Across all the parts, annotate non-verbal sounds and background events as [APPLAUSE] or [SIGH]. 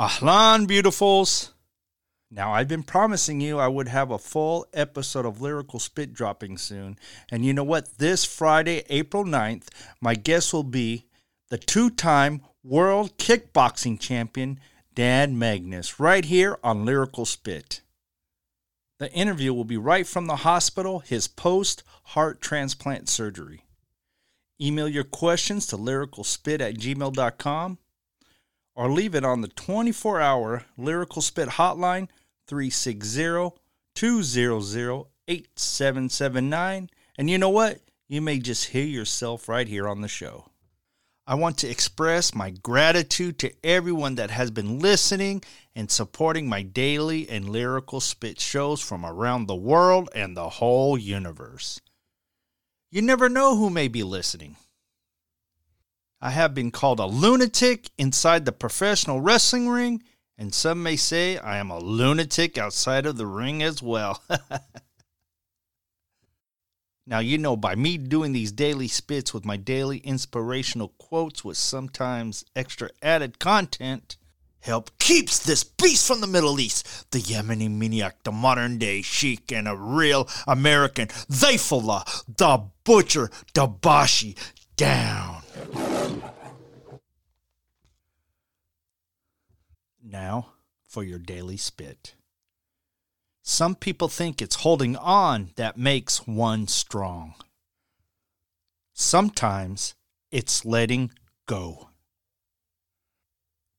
Ahlan, beautifuls! Now, I've been promising you I would have a full episode of Lyrical Spit dropping soon. And you know what? This Friday, April 9th, my guest will be the two time world kickboxing champion, Dan Magnus, right here on Lyrical Spit. The interview will be right from the hospital, his post heart transplant surgery. Email your questions to lyricalspit at gmail.com or leave it on the 24 hour Lyrical Spit hotline 360 200 8779. And you know what? You may just hear yourself right here on the show. I want to express my gratitude to everyone that has been listening and supporting my daily and lyrical spit shows from around the world and the whole universe. You never know who may be listening. I have been called a lunatic inside the professional wrestling ring, and some may say I am a lunatic outside of the ring as well. [LAUGHS] now, you know, by me doing these daily spits with my daily inspirational quotes with sometimes extra added content, help keeps this beast from the Middle East, the Yemeni maniac, the modern day sheik, and a real American, Zayfullah, the butcher, Dabashi, down. Now for your daily spit. Some people think it's holding on that makes one strong. Sometimes it's letting go.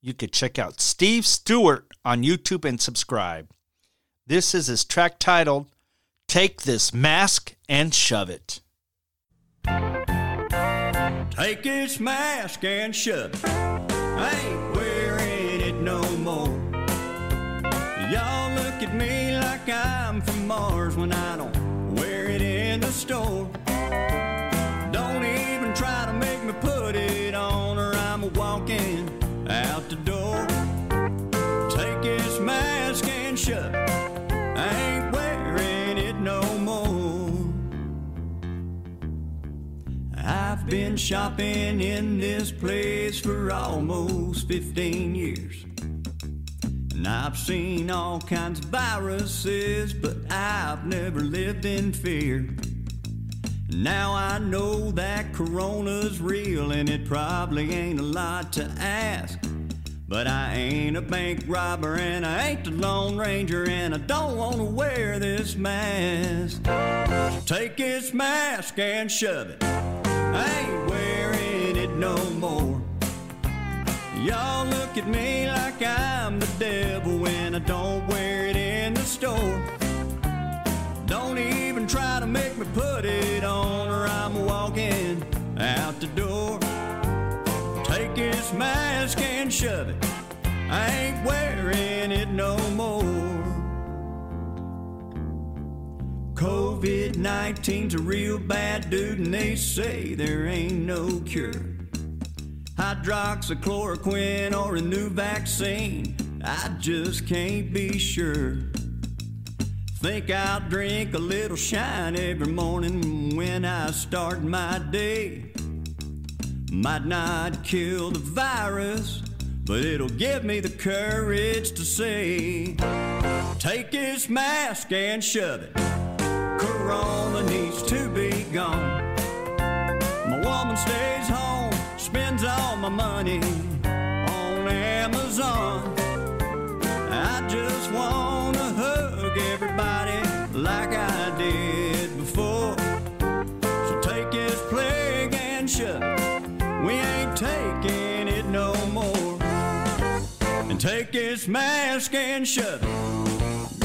You could check out Steve Stewart on YouTube and subscribe. This is his track titled Take This Mask and Shove It. Take this mask and shove it. It no more. Y'all look at me like I'm from Mars when I don't wear it in the store. Don't even try to make me put it on or I'm walking out the door. Take this mask and shove been shopping in this place for almost 15 years. And I've seen all kinds of viruses, but I've never lived in fear. Now I know that corona's real and it probably ain't a lot to ask. But I ain't a bank robber and I ain't the Lone Ranger and I don't want to wear this mask. Take this mask and shove it. I ain't wearing it no more. Y'all look at me like I'm the devil when I don't wear it in the store. Don't even try to make me put it on or I'm walking out the door. Take this mask and shove it. I ain't wearing COVID 19's a real bad dude, and they say there ain't no cure. Hydroxychloroquine or a new vaccine, I just can't be sure. Think I'll drink a little shine every morning when I start my day. Might not kill the virus, but it'll give me the courage to say, Take this mask and shove it. Everybody like I did before. So take this plague and it. We ain't taking it no more. And take this mask and it.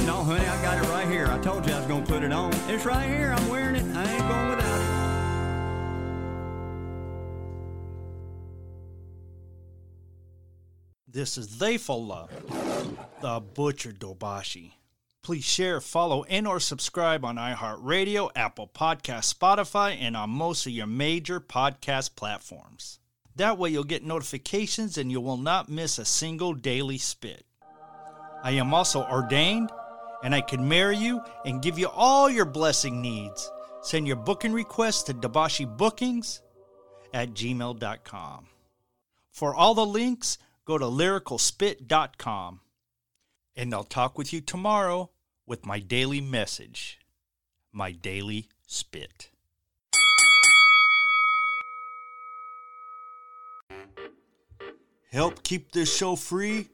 No, honey, I got it right here. I told you I was gonna put it on. It's right here. I'm wearing it. I ain't going without it. This is Zayfullah, the Butcher Dabashi. Please share, follow, and or subscribe on iHeartRadio, Apple Podcast, Spotify, and on most of your major podcast platforms. That way you'll get notifications and you will not miss a single daily spit. I am also ordained and I can marry you and give you all your blessing needs. Send your booking requests to Dabashi Bookings at gmail.com. For all the links, go to lyricalspit.com. And I'll talk with you tomorrow with my daily message, my daily spit. Help keep this show free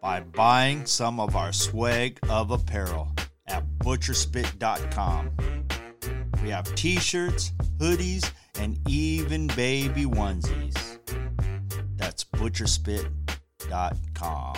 by buying some of our swag of apparel at butcherspit.com. We have t shirts, hoodies, and even baby onesies. That's butcherspit.com.